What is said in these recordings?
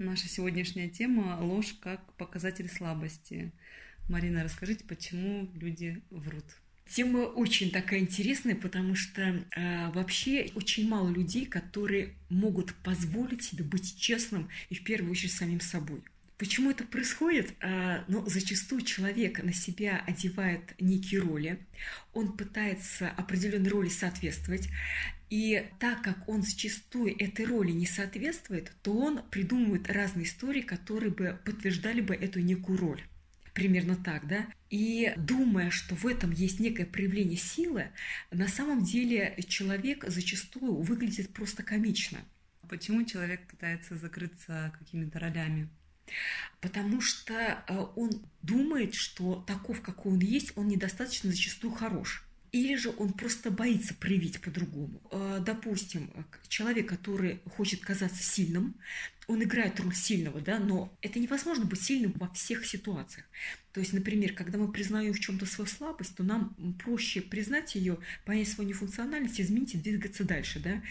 Наша сегодняшняя тема – ложь как показатель слабости. Марина, расскажите, почему люди врут? Тема очень такая интересная, потому что э, вообще очень мало людей, которые могут позволить себе быть честным и в первую очередь самим собой. Почему это происходит? А, ну, зачастую человек на себя одевает некие роли, он пытается определенной роли соответствовать, и так как он зачастую этой роли не соответствует, то он придумывает разные истории, которые бы подтверждали бы эту некую роль. Примерно так, да? И думая, что в этом есть некое проявление силы, на самом деле человек зачастую выглядит просто комично. Почему человек пытается закрыться какими-то ролями? Потому что э, он думает, что таков, какой он есть, он недостаточно зачастую хорош. Или же он просто боится проявить по-другому. Э, допустим, человек, который хочет казаться сильным, он играет роль сильного, да, но это невозможно быть сильным во всех ситуациях. То есть, например, когда мы признаем в чем-то свою слабость, то нам проще признать ее, понять свою нефункциональность, изменить и двигаться дальше, да.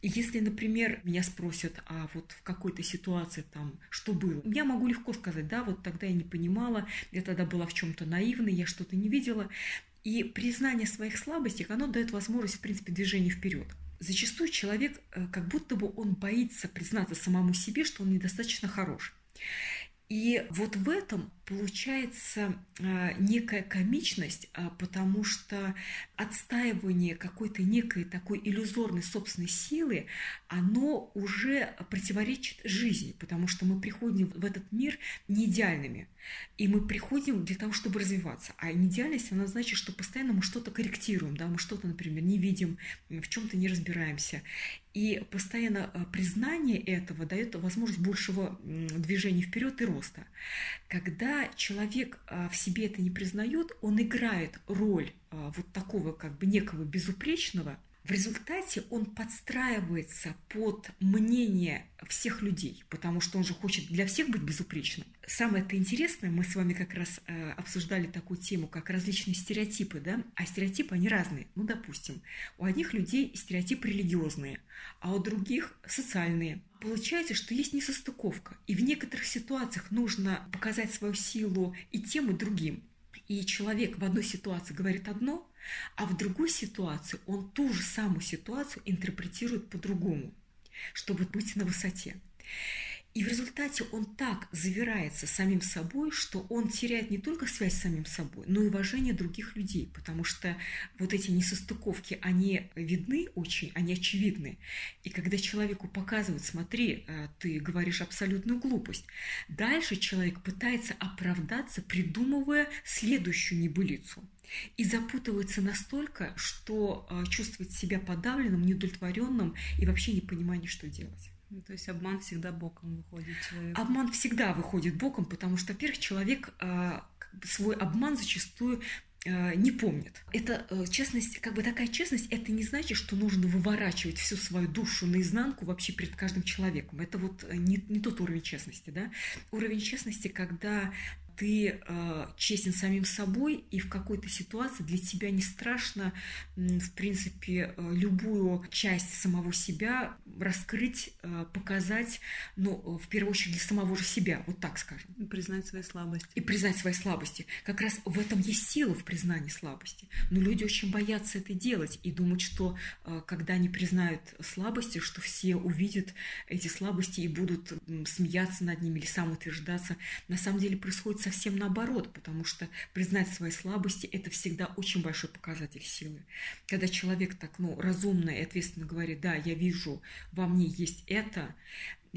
И если, например, меня спросят, а вот в какой-то ситуации там, что было, я могу легко сказать, да, вот тогда я не понимала, я тогда была в чем-то наивной, я что-то не видела. И признание своих слабостей, оно дает возможность, в принципе, движения вперед. Зачастую человек, э, как будто бы он боится признаться самому себе, что он недостаточно хорош. И вот в этом получается а, некая комичность, а, потому что отстаивание какой-то некой такой иллюзорной собственной силы, оно уже противоречит жизни, потому что мы приходим в этот мир не идеальными. И мы приходим для того, чтобы развиваться. А неидеальность, она значит, что постоянно мы что-то корректируем, да, мы что-то, например, не видим, в чем-то не разбираемся. И постоянно а, признание этого дает возможность большего движения вперед и роста. Когда человек а, в себе это не признает, он играет роль а, вот такого как бы некого безупречного – в результате он подстраивается под мнение всех людей, потому что он же хочет для всех быть безупречным. Самое это интересное, мы с вами как раз э, обсуждали такую тему, как различные стереотипы, да, а стереотипы, они разные. Ну, допустим, у одних людей стереотипы религиозные, а у других социальные. Получается, что есть несостыковка, и в некоторых ситуациях нужно показать свою силу и тем, и другим. И человек в одной ситуации говорит одно, а в другой ситуации он ту же самую ситуацию интерпретирует по-другому, чтобы быть на высоте. И в результате он так завирается самим собой, что он теряет не только связь с самим собой, но и уважение других людей, потому что вот эти несостыковки, они видны очень, они очевидны. И когда человеку показывают, смотри, э, ты говоришь абсолютную глупость, дальше человек пытается оправдаться, придумывая следующую небылицу. И запутывается настолько, что э, чувствует себя подавленным, неудовлетворенным и вообще не понимает, что делать. Ну, то есть обман всегда боком выходит человек. Обман всегда выходит боком, потому что, во-первых, человек э, свой обман зачастую э, не помнит. Это э, честность, как бы такая честность, это не значит, что нужно выворачивать всю свою душу наизнанку вообще перед каждым человеком. Это вот не, не тот уровень честности, да. Уровень честности, когда ты э, честен самим собой, и в какой-то ситуации для тебя не страшно, в принципе, э, любую часть самого себя раскрыть, э, показать, ну, в первую очередь для самого же себя, вот так скажем. И признать свои слабости. И признать свои слабости. Как раз в этом есть сила в признании слабости. Но люди очень боятся это делать и думают, что э, когда они признают слабости, что все увидят эти слабости и будут смеяться над ними или самоутверждаться. На самом деле происходит совсем наоборот, потому что признать свои слабости – это всегда очень большой показатель силы. Когда человек так ну, разумно и ответственно говорит, да, я вижу, во мне есть это,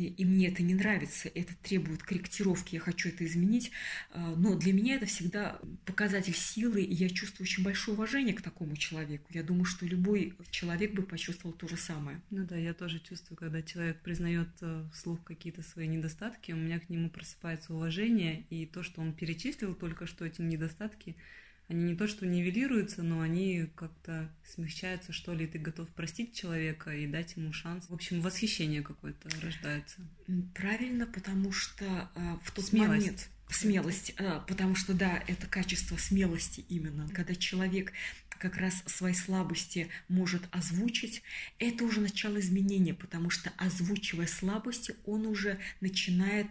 и мне это не нравится, это требует корректировки, я хочу это изменить. А, но для меня это всегда показатель силы, и я чувствую очень большое уважение к такому человеку. Я думаю, что любой человек бы почувствовал то же самое. Ну да, я тоже чувствую, когда человек признает э, вслух какие-то свои недостатки, у меня к нему просыпается уважение, и то, что он перечислил только что эти недостатки, они не то что нивелируются, но они как-то смягчаются, что ли, ты готов простить человека и дать ему шанс. В общем, восхищение какое-то рождается. Правильно, потому что э, в тот Смелость. момент Смелость, а, потому что, да, это качество смелости именно. Когда человек как раз свои слабости может озвучить, это уже начало изменения, потому что озвучивая слабости, он уже начинает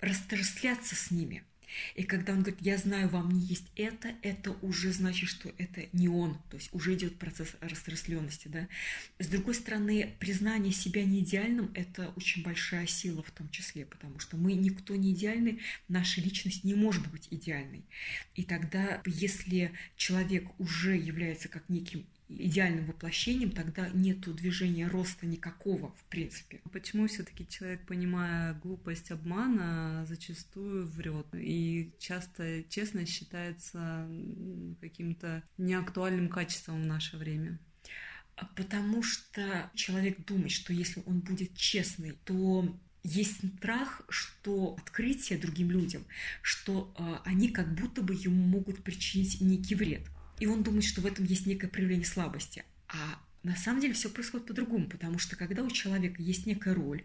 растрастляться с ними – и когда он говорит, я знаю, вам не есть это, это уже значит, что это не он. То есть уже идет процесс растрасленности. Да? С другой стороны, признание себя не идеальным – это очень большая сила в том числе, потому что мы никто не идеальный, наша личность не может быть идеальной. И тогда, если человек уже является как неким идеальным воплощением, тогда нету движения роста никакого, в принципе. Почему все-таки человек, понимая глупость обмана, зачастую врет? И часто честность считается каким-то неактуальным качеством в наше время. А потому что человек думает, что если он будет честный, то есть страх, что открытие другим людям, что э, они как будто бы ему могут причинить некий вред. И он думает, что в этом есть некое проявление слабости. А на самом деле все происходит по-другому, потому что когда у человека есть некая роль,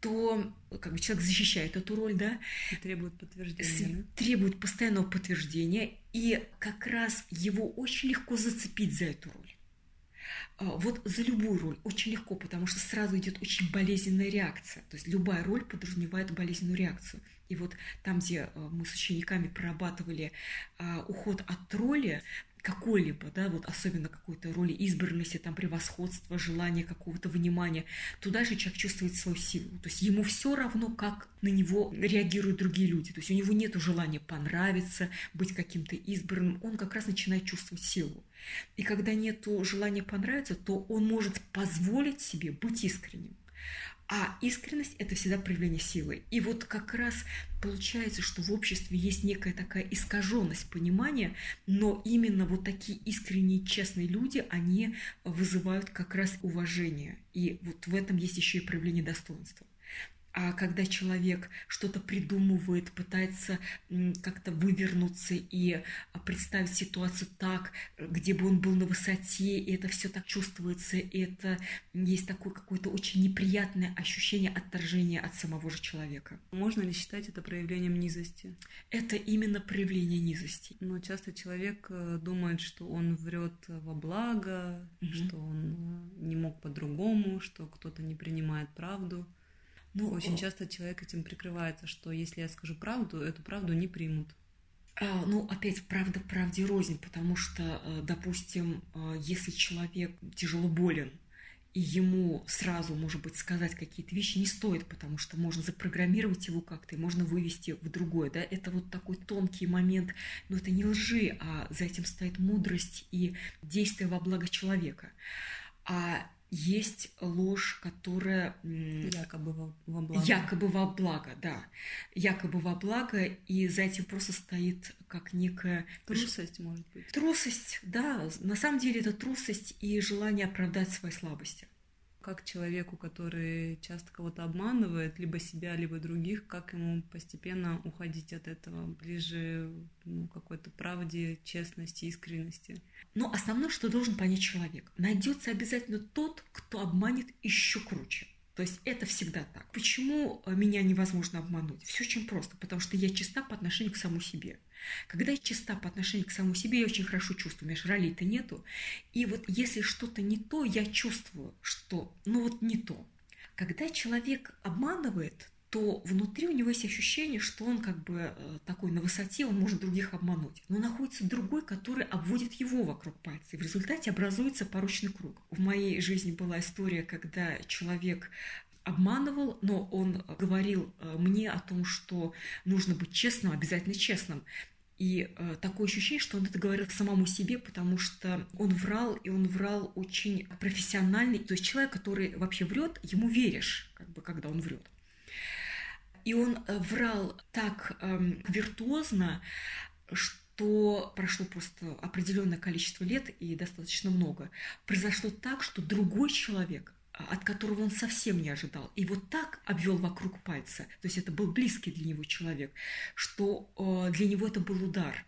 то как бы человек защищает эту роль, да, и требует подтверждения, требует постоянного подтверждения, и как раз его очень легко зацепить за эту роль. А, вот за любую роль очень легко, потому что сразу идет очень болезненная реакция. То есть любая роль подразумевает болезненную реакцию. И вот там, где э, мы с учениками прорабатывали а, уход от роли, какой-либо, да, вот особенно какой-то роли избранности, там, превосходства, желания какого-то внимания, туда же человек чувствует свою силу. То есть ему все равно, как на него реагируют другие люди. То есть у него нет желания понравиться, быть каким-то избранным. Он как раз начинает чувствовать силу. И когда нет желания понравиться, то он может позволить себе быть искренним. А искренность – это всегда проявление силы. И вот как раз получается, что в обществе есть некая такая искаженность понимания, но именно вот такие искренние, честные люди, они вызывают как раз уважение. И вот в этом есть еще и проявление достоинства. А когда человек что-то придумывает, пытается как-то вывернуться и а, представить ситуацию так, где бы он был на высоте, и это все так чувствуется, и это есть такое какое-то очень неприятное ощущение отторжения от самого же человека. Можно ли считать это проявлением низости? Это именно проявление низости. Но часто человек э, думает, что он врет во благо, угу. что он э, не мог по-другому, что кто-то не принимает правду. Ну, очень часто человек этим прикрывается, что если я скажу правду, эту правду не примут. А, ну, опять, правда правде рознь, потому что, э, допустим, э, если человек тяжело болен, и ему сразу, может быть, сказать какие-то вещи не стоит, потому что можно запрограммировать его как-то, и можно вывести в другое, да, это вот такой тонкий момент, но это не лжи, а за этим стоит мудрость и действие во благо человека. А есть ложь, которая... Якобы во, во благо. Якобы во благо, да. Якобы во благо, и за этим просто стоит как некая... Трусость, может быть. Трусость, да. На самом деле это трусость и желание оправдать свои слабости как человеку, который часто кого-то обманывает, либо себя, либо других, как ему постепенно уходить от этого ближе ну, какой-то правде, честности, искренности. Но основное, что должен понять человек, найдется обязательно тот, кто обманет еще круче. То есть это всегда так. Почему меня невозможно обмануть? Все очень просто, потому что я чиста по отношению к самому себе. Когда я чиста по отношению к самому себе, я очень хорошо чувствую, у меня ролей-то нету. И вот если что-то не то, я чувствую, что ну вот не то. Когда человек обманывает, то внутри у него есть ощущение, что он как бы э, такой на высоте, он может других обмануть. Но находится другой, который обводит его вокруг пальца. И в результате образуется порочный круг. В моей жизни была история, когда человек обманывал, но он говорил э, мне о том, что нужно быть честным, обязательно честным. И э, такое ощущение, что он это говорил самому себе, потому что он врал, и он врал очень профессиональный. То есть человек, который вообще врет, ему веришь, как бы, когда он врет. И он э, врал так э, виртуозно, что прошло просто определенное количество лет и достаточно много. Произошло так, что другой человек от которого он совсем не ожидал. И вот так обвел вокруг пальца, то есть это был близкий для него человек, что э, для него это был удар.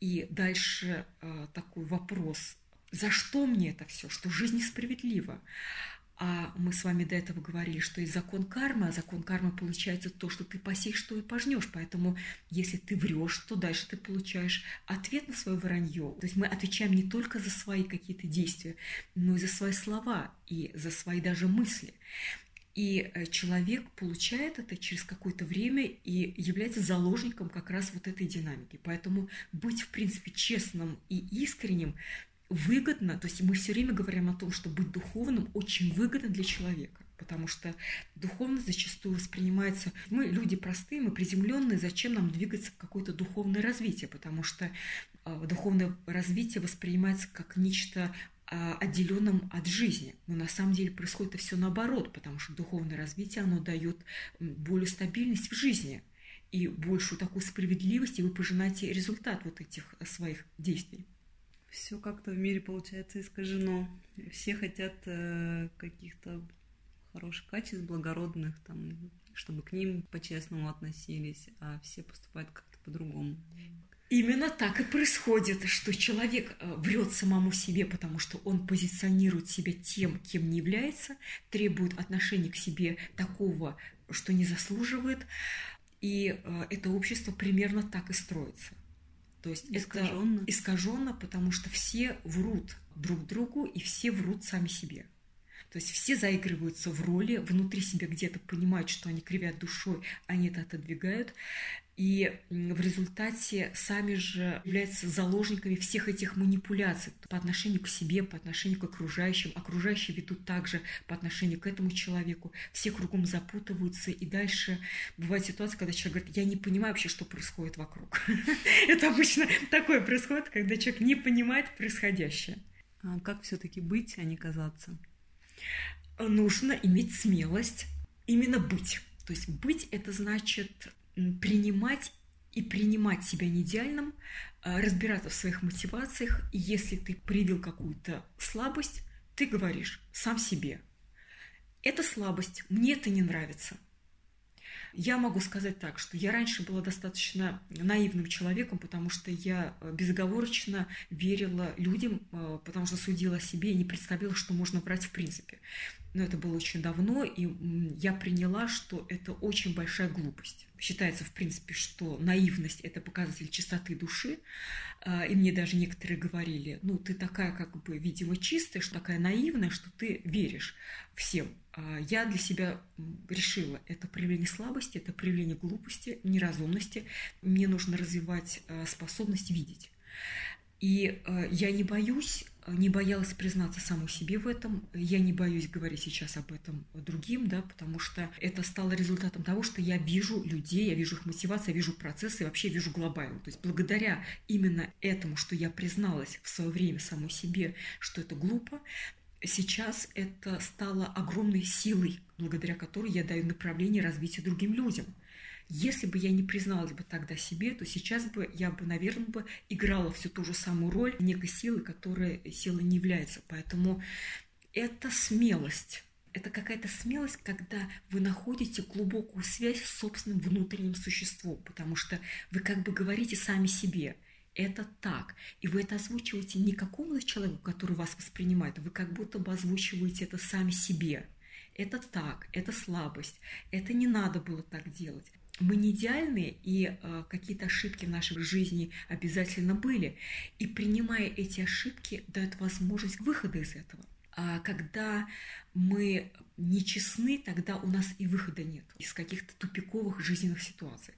И дальше э, такой вопрос, за что мне это все, что жизнь несправедлива? А мы с вами до этого говорили, что есть закон кармы, а закон кармы получается то, что ты посеешь, что и пожнешь. Поэтому если ты врешь, то дальше ты получаешь ответ на свое вранье. То есть мы отвечаем не только за свои какие-то действия, но и за свои слова и за свои даже мысли. И э, человек получает это через какое-то время и является заложником как раз вот этой динамики. Поэтому быть, в принципе, честным и искренним выгодно, то есть мы все время говорим о том, что быть духовным очень выгодно для человека, потому что духовность зачастую воспринимается, мы люди простые, мы приземленные, зачем нам двигаться в какое-то духовное развитие, потому что э, духовное развитие воспринимается как нечто а, отделенным от жизни. Но на самом деле происходит все наоборот, потому что духовное развитие, оно дает более стабильность в жизни и большую такую справедливость, и вы пожинаете результат вот этих э, своих действий. Все как-то в мире получается искажено. Все хотят э, каких-то хороших качеств, благородных, там, чтобы к ним по-честному относились, а все поступают как-то по-другому. Именно так и происходит, что человек э, врет самому себе, потому что он позиционирует себя тем, кем не является, требует отношения к себе такого, что не заслуживает, и э, это общество примерно так и строится. То есть искаженно. это искаженно, потому что все врут друг другу и все врут сами себе. То есть все заигрываются в роли, внутри себя где-то понимают, что они кривят душой, они это отодвигают и в результате сами же являются заложниками всех этих манипуляций по отношению к себе, по отношению к окружающим. Окружающие ведут также по отношению к этому человеку. Все кругом запутываются, и дальше бывает ситуация, когда человек говорит, я не понимаю вообще, что происходит вокруг. Это обычно такое происходит, когда человек не понимает происходящее. А как все-таки быть, а не казаться? Нужно иметь смелость именно быть. То есть быть это значит принимать и принимать себя не идеальным, а, разбираться в своих мотивациях. И если ты привил какую-то слабость, ты говоришь сам себе. Это слабость, мне это не нравится. Я могу сказать так, что я раньше была достаточно наивным человеком, потому что я э, безоговорочно верила людям, э, потому что судила о себе и не представляла, что можно врать в принципе. Но это было очень давно, и я приняла, что это очень большая глупость. Считается, в принципе, что наивность – это показатель чистоты души. А, и мне даже некоторые говорили, ну, ты такая, как бы, видимо, чистая, что такая наивная, что ты веришь всем. А, я для себя решила, это проявление слабости, это проявление глупости, неразумности. Мне нужно развивать а, способность видеть. И я не боюсь не боялась признаться саму себе в этом. Я не боюсь говорить сейчас об этом другим, да, потому что это стало результатом того, что я вижу людей, я вижу их мотивацию, я вижу процессы, вообще вижу глобально. То есть благодаря именно этому, что я призналась в свое время самой себе, что это глупо, сейчас это стало огромной силой, благодаря которой я даю направление развития другим людям. Если бы я не призналась бы тогда себе, то сейчас бы я бы, наверное, бы играла всю ту же самую роль некой силы, которая силой не является. Поэтому это смелость. Это какая-то смелость, когда вы находите глубокую связь с собственным внутренним существом, потому что вы как бы говорите сами себе – это так. И вы это озвучиваете не какому-то человеку, который вас воспринимает, вы как будто бы озвучиваете это сами себе. Это так, это слабость, это не надо было так делать мы не идеальны, и э, какие-то ошибки в нашей жизни обязательно были. И принимая эти ошибки, дают возможность выхода из этого. А когда мы нечестны, тогда у нас и выхода нет из каких-то тупиковых жизненных ситуаций.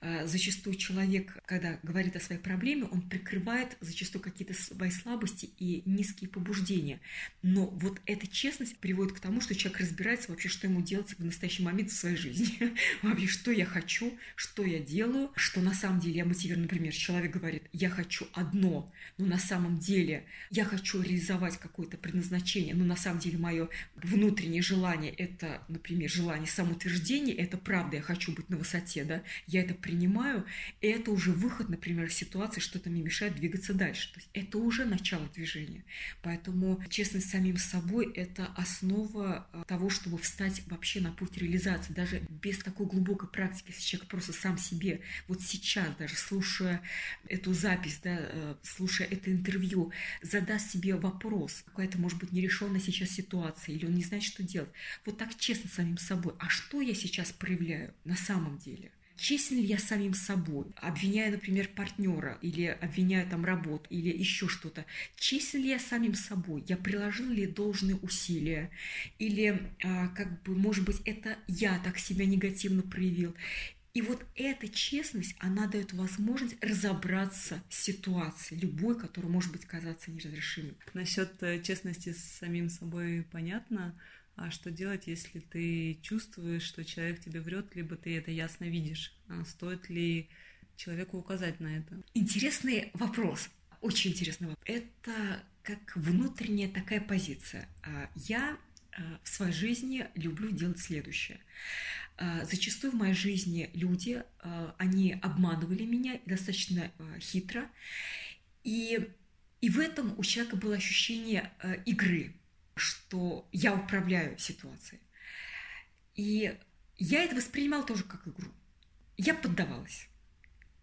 А, зачастую человек, когда говорит о своей проблеме, он прикрывает зачастую какие-то свои слабости и низкие побуждения. Но вот эта честность приводит к тому, что человек разбирается вообще, что ему делать в настоящий момент в своей жизни. Вообще, что я хочу, что я делаю, что на самом деле я мотивирую. Например, человек говорит, я хочу одно, но на самом деле я хочу реализовать какое-то предназначение, но на самом деле мое внутреннее желание желание – это, например, желание самоутверждения, это правда, я хочу быть на высоте, да, я это принимаю, и это уже выход, например, из ситуации, что-то мне мешает двигаться дальше. То есть это уже начало движения. Поэтому честность с самим собой – это основа э, того, чтобы встать вообще на путь реализации. Даже без такой глубокой практики, если человек просто сам себе, вот сейчас даже слушая эту запись, да, э, слушая это интервью, задаст себе вопрос, какая-то, может быть, нерешенная сейчас ситуация, или он не знает, что делать. Вот так честно с самим собой. А что я сейчас проявляю на самом деле? Честен ли я самим собой, обвиняя, например, партнера или обвиняя там работу или еще что-то? Честен ли я самим собой? Я приложил ли должные усилия? Или, а, как бы, может быть, это я так себя негативно проявил? И вот эта честность, она дает возможность разобраться с ситуацией, любой, которая может быть казаться неразрешимой. Насчет э, честности с самим собой понятно. А что делать, если ты чувствуешь, что человек тебе врет, либо ты это ясно видишь? А стоит ли человеку указать на это? Интересный вопрос. Очень интересный вопрос. Это как внутренняя такая позиция. А, я а, в своей жизни люблю делать следующее. А, зачастую в моей жизни люди, они обманывали меня достаточно хитро, и, и в этом у человека было ощущение игры, что я управляю ситуацией. И я это воспринимала тоже как игру. Я поддавалась.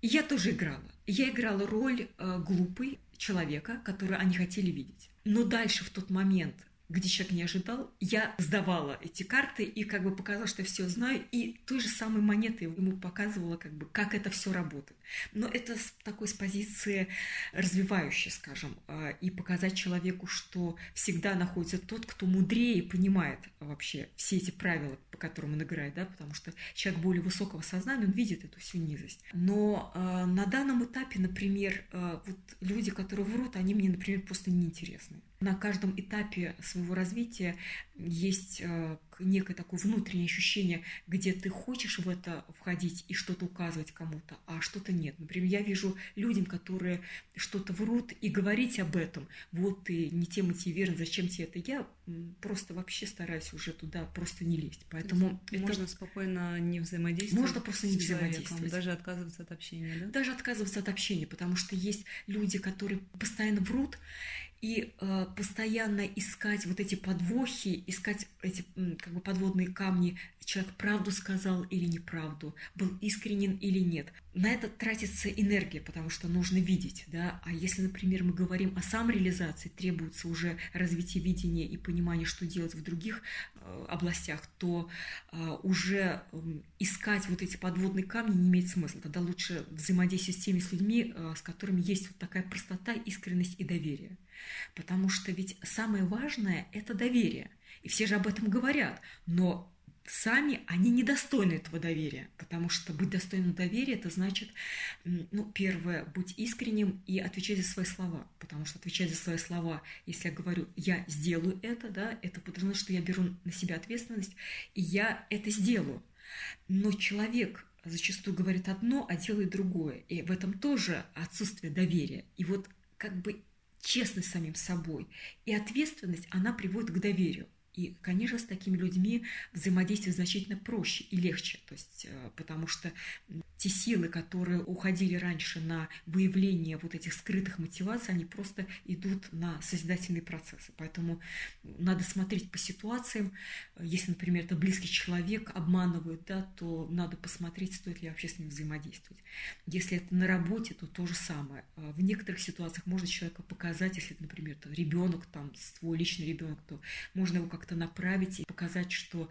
Я тоже играла. Я играла роль глупой человека, который они хотели видеть. Но дальше, в тот момент, где человек не ожидал, я сдавала эти карты и как бы показала, что я все знаю, и той же самой монетой ему показывала, как бы, как это все работает. Но это с такой с позиции развивающей, скажем, а, и показать человеку, что всегда находится тот, кто мудрее понимает вообще все эти правила, по которым он играет, да, потому что человек более высокого сознания, он видит эту всю низость. Но э, на данном этапе, например, э, вот люди, которые врут, они мне, например, просто неинтересны. На каждом этапе своего развития есть э, некое такое внутреннее ощущение, где ты хочешь в это входить и что-то указывать кому-то, а что-то нет. Например, я вижу людям, которые что-то врут и говорить об этом, вот ты не тем мотивирован, зачем тебе это, я просто вообще стараюсь уже туда просто не лезть. Поэтому это... можно спокойно не взаимодействовать. Можно просто не взаимодействовать. Даже отказываться от общения, да? Даже отказываться от общения, потому что есть люди, которые постоянно врут, и э, постоянно искать вот эти подвохи, искать эти как бы подводные камни, человек правду сказал или неправду, был искренен или нет. На это тратится энергия, потому что нужно видеть, да. А если, например, мы говорим о самореализации, требуется уже развитие видения и понимания, что делать в других э, областях, то э, уже э, искать вот эти подводные камни не имеет смысла. Тогда лучше взаимодействовать с теми с людьми, э, с которыми есть вот такая простота, искренность и доверие. Потому что ведь самое важное – это доверие. И все же об этом говорят. Но сами они недостойны этого доверия, потому что быть достойным доверия это значит, ну, первое, быть искренним и отвечать за свои слова, потому что отвечать за свои слова, если я говорю, я сделаю это, да, это подразумевает, что я беру на себя ответственность, и я это сделаю. Но человек зачастую говорит одно, а делает другое, и в этом тоже отсутствие доверия. И вот как бы честность с самим собой и ответственность, она приводит к доверию. И, конечно, с такими людьми взаимодействие значительно проще и легче, то есть, э, потому что те силы, которые уходили раньше на выявление вот этих скрытых мотиваций, они просто идут на созидательные процессы. Поэтому надо смотреть по ситуациям. Если, например, это близкий человек, обманывают, да, то надо посмотреть, стоит ли вообще с ним взаимодействовать. Если это на работе, то то же самое. А в некоторых ситуациях можно человека показать, если это, например, это ребенок, там, свой личный ребенок, то можно его как-то направить и показать, что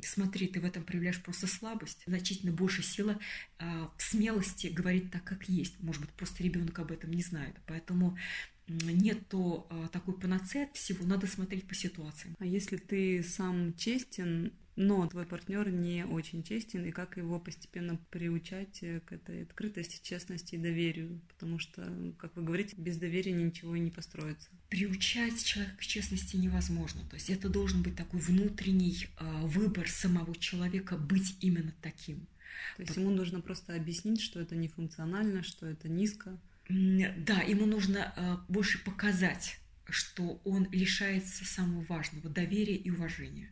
смотри, ты в этом проявляешь просто слабость, значительно больше сила а, в смелости говорить так, как есть. Может быть, просто ребенок об этом не знает. Поэтому нет то а, такой панацеи от всего, надо смотреть по ситуациям. А если ты сам честен, но твой партнер не очень честен, и как его постепенно приучать к этой открытости, честности и доверию, потому что, как вы говорите, без доверия ничего не построится. Приучать человека к честности невозможно, то есть это должен быть такой внутренний э, выбор самого человека быть именно таким. То есть ему нужно просто объяснить, что это не функционально, что это низко. Да, ему нужно э, больше показать, что он лишается самого важного доверия и уважения.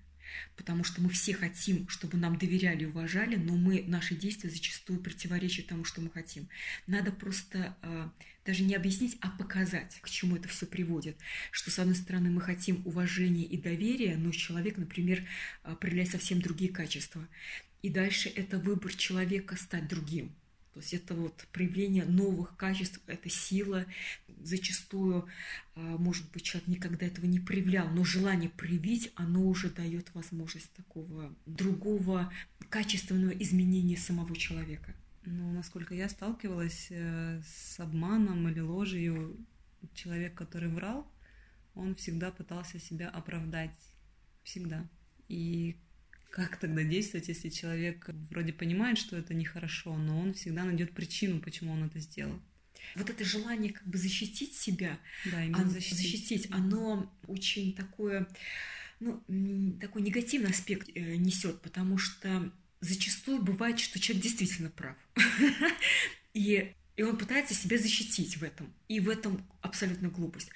потому что мы все хотим, чтобы нам доверяли и уважали, но мы, наши действия зачастую противоречат тому, что мы хотим. Надо просто э, даже не объяснить, а показать, к чему это все приводит. Что, с одной стороны, мы хотим уважения и доверия, но человек, например, э, проявляет совсем другие качества. И дальше это выбор человека стать другим. То есть это вот проявление новых качеств, это сила. Зачастую, а, может быть, человек никогда этого не проявлял, но желание проявить, оно уже дает возможность такого другого качественного изменения самого человека. Ну, насколько я сталкивалась э, с обманом или ложью, человек, который врал, он всегда пытался себя оправдать. Всегда. И как тогда действовать, если человек вроде понимает, что это нехорошо, но он всегда найдет причину, почему он это сделал? Вот это желание как бы защитить себя, да, именно защитить. защитить, оно очень такое, ну, такой негативный аспект э, несет, потому что зачастую бывает, что человек действительно прав. И, и он пытается себя защитить в этом. И в этом абсолютно глупость.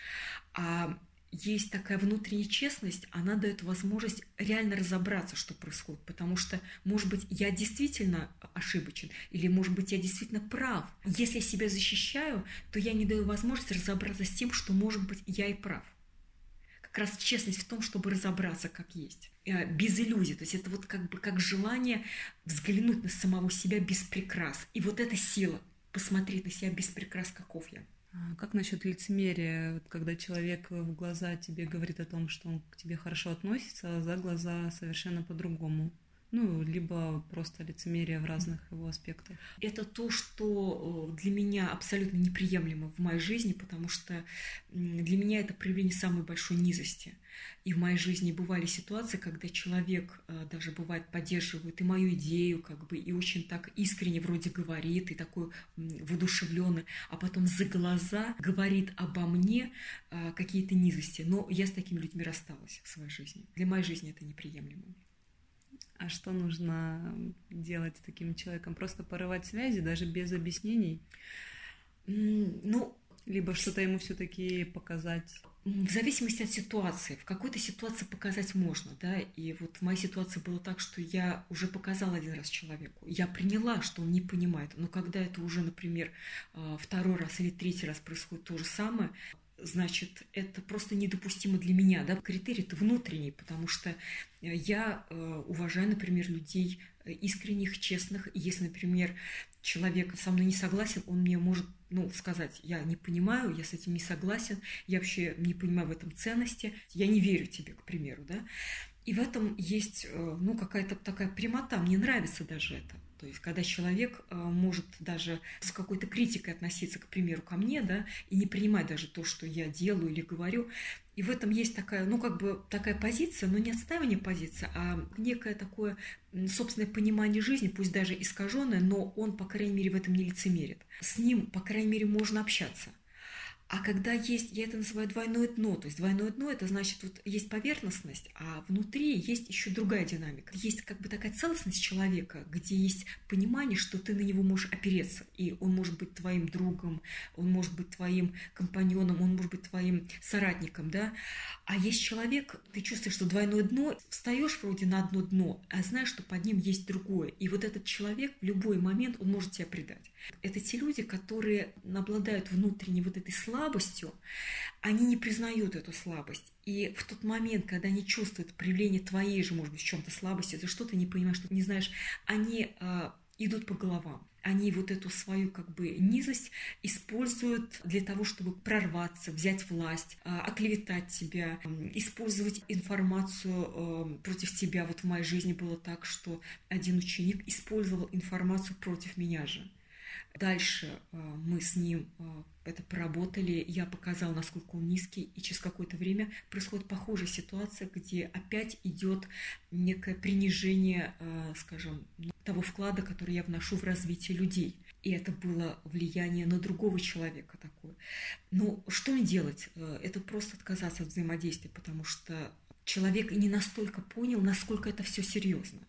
А есть такая внутренняя честность, она дает возможность реально разобраться, что происходит. Потому что, может быть, я действительно ошибочен, или, может быть, я действительно прав. Если я себя защищаю, то я не даю возможность разобраться с тем, что, может быть, я и прав. Как раз честность в том, чтобы разобраться, как есть. Э, без иллюзий. То есть это вот как бы как желание взглянуть на самого себя без прикрас. И вот эта сила посмотреть на себя без прикрас, каков я. А как насчет лицемерия, когда человек в глаза тебе говорит о том, что он к тебе хорошо относится, а за глаза совершенно по-другому? Ну, либо просто лицемерие в разных его аспектах. Это то, что э, для меня абсолютно неприемлемо в моей жизни, потому что для меня это проявление самой большой низости. И в моей жизни бывали ситуации, когда человек э, даже бывает поддерживает и мою идею, как бы, и очень так искренне вроде говорит, и такой воодушевленный, а потом за глаза говорит обо мне э, какие-то низости. Но я с такими людьми рассталась в своей жизни. Для моей жизни это неприемлемо. А что нужно делать с таким человеком? Просто порывать связи, даже без объяснений? Ну, либо что-то ему все-таки показать? В зависимости от ситуации. В какой-то ситуации показать можно, да, и вот в моей ситуации было так, что я уже показала один раз человеку, я приняла, что он не понимает, но когда это уже, например, а, второй раз или третий раз происходит то же самое, значит, это просто недопустимо для меня, да, критерий-то внутренний, потому что я э, уважаю, например, людей э, искренних, честных, если, например, человек со мной не согласен, он мне может ну, сказать, я не понимаю, я с этим не согласен, я вообще не понимаю в этом ценности, я не верю тебе, к примеру, да. И в этом есть, э, ну, какая-то такая прямота, мне нравится даже это. То есть, когда человек э, может даже с какой-то критикой относиться, к примеру, ко мне, да, и не принимать даже то, что я делаю или говорю, и в этом есть такая, ну, как бы такая позиция, но не отстаивание позиции, а некое такое собственное понимание жизни, пусть даже искаженное, но он, по крайней мере, в этом не лицемерит. С ним, по крайней мере, можно общаться. А когда есть, я это называю двойное дно, то есть двойное дно это значит вот есть поверхностность, а внутри есть еще другая динамика. Есть как бы такая целостность человека, где есть понимание, что ты на него можешь опереться, и он может быть твоим другом, он может быть твоим компаньоном, он может быть твоим соратником, да. А есть человек, ты чувствуешь, что двойное дно, встаешь вроде на одно дно, а знаешь, что под ним есть другое. И вот этот человек в любой момент, он может тебя предать. Это те люди, которые обладают внутренней вот этой слабостью, они не признают эту слабость. И в тот момент, когда они чувствуют проявление твоей же, может быть, в чем-то слабости, ты что-то не понимаешь, что не знаешь, они э, идут по головам. Они вот эту свою как бы низость используют для того, чтобы прорваться, взять власть, э, оклеветать тебя, использовать информацию э, против тебя. Вот в моей жизни было так, что один ученик использовал информацию против меня же. Дальше э, мы с ним э, это поработали, я показала, насколько он низкий, и через какое-то время происходит похожая ситуация, где опять идет некое принижение, э, скажем, того вклада, который я вношу в развитие людей. И это было влияние на другого человека такое. Но что мне делать? Это просто отказаться от взаимодействия, потому что человек не настолько понял, насколько это все серьезно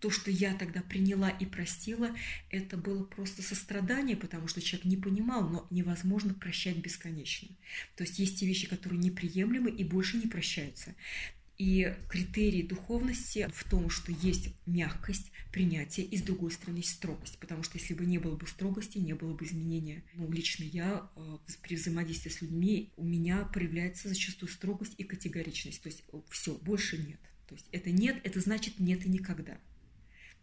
то, что я тогда приняла и простила, это было просто сострадание, потому что человек не понимал, но невозможно прощать бесконечно. То есть есть те вещи, которые неприемлемы и больше не прощаются. И критерий духовности в том, что есть мягкость, принятие, и с другой стороны строгость. Потому что если бы не было бы строгости, не было бы изменения. Ну, лично я э, при взаимодействии с людьми, у меня проявляется зачастую строгость и категоричность. То есть все, больше нет. То есть это нет, это значит нет и никогда.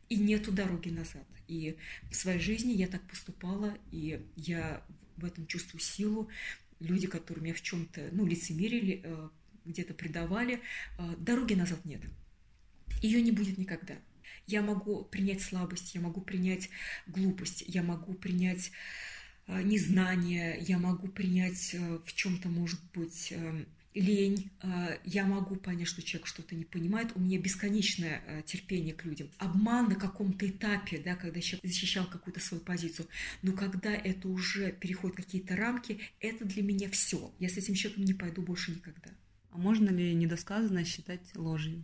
И нету дороги назад. И в своей жизни я так поступала, и я в этом чувствую силу. Люди, которые меня в чем-то ну, лицемерили, э, где-то предавали, а, дороги назад нет. Ее не будет никогда. Я могу принять слабость, я могу принять глупость, я могу принять а, незнание, я могу принять в чем-то, может быть, лень, я могу понять, что человек что-то не понимает, у меня бесконечное терпение к людям. Обман на каком-то этапе, да, когда человек защищал какую-то свою позицию, но когда это уже переходит какие-то рамки, это для меня все. Я с этим человеком не пойду больше никогда. А можно ли недосказанность считать ложью?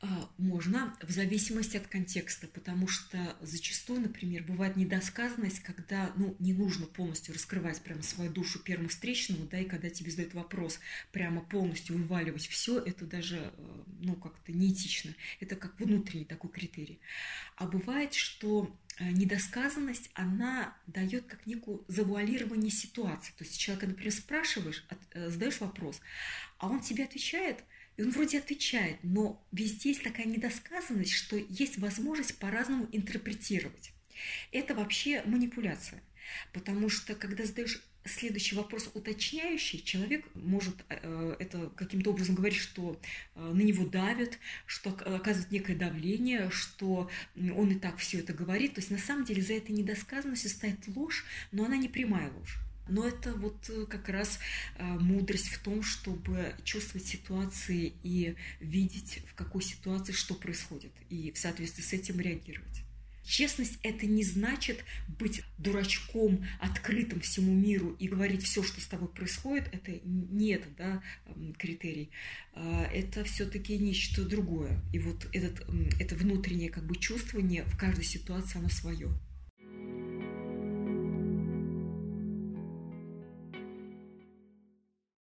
А, можно, в зависимости от контекста, потому что зачастую, например, бывает недосказанность, когда ну, не нужно полностью раскрывать прямо свою душу первому встречному, да, и когда тебе задают вопрос, прямо полностью вываливать все, это даже э, ну, как-то неэтично. Это как внутренний такой критерий. А бывает, что э, недосказанность, она дает как некую завуалирование ситуации. То есть человека, например, спрашиваешь, э, задаешь вопрос, а он тебе отвечает – и он вроде отвечает, но везде есть такая недосказанность, что есть возможность по-разному интерпретировать. Это вообще манипуляция. Потому что, когда задаешь следующий вопрос уточняющий, человек может э, это каким-то образом говорить, что э, на него давят, что оказывает некое давление, что он и так все это говорит. То есть на самом деле за этой недосказанностью стоит ложь, но она не прямая ложь. Но это вот э, как раз э, мудрость в том, чтобы чувствовать ситуации и видеть, в какой ситуации что происходит, и в соответствии с этим реагировать. Честность – это не значит быть дурачком, открытым всему миру и говорить все, что с тобой происходит. Это не это да, критерий. А, это все-таки нечто другое. И вот этот, это внутреннее как бы чувствование в каждой ситуации, оно свое.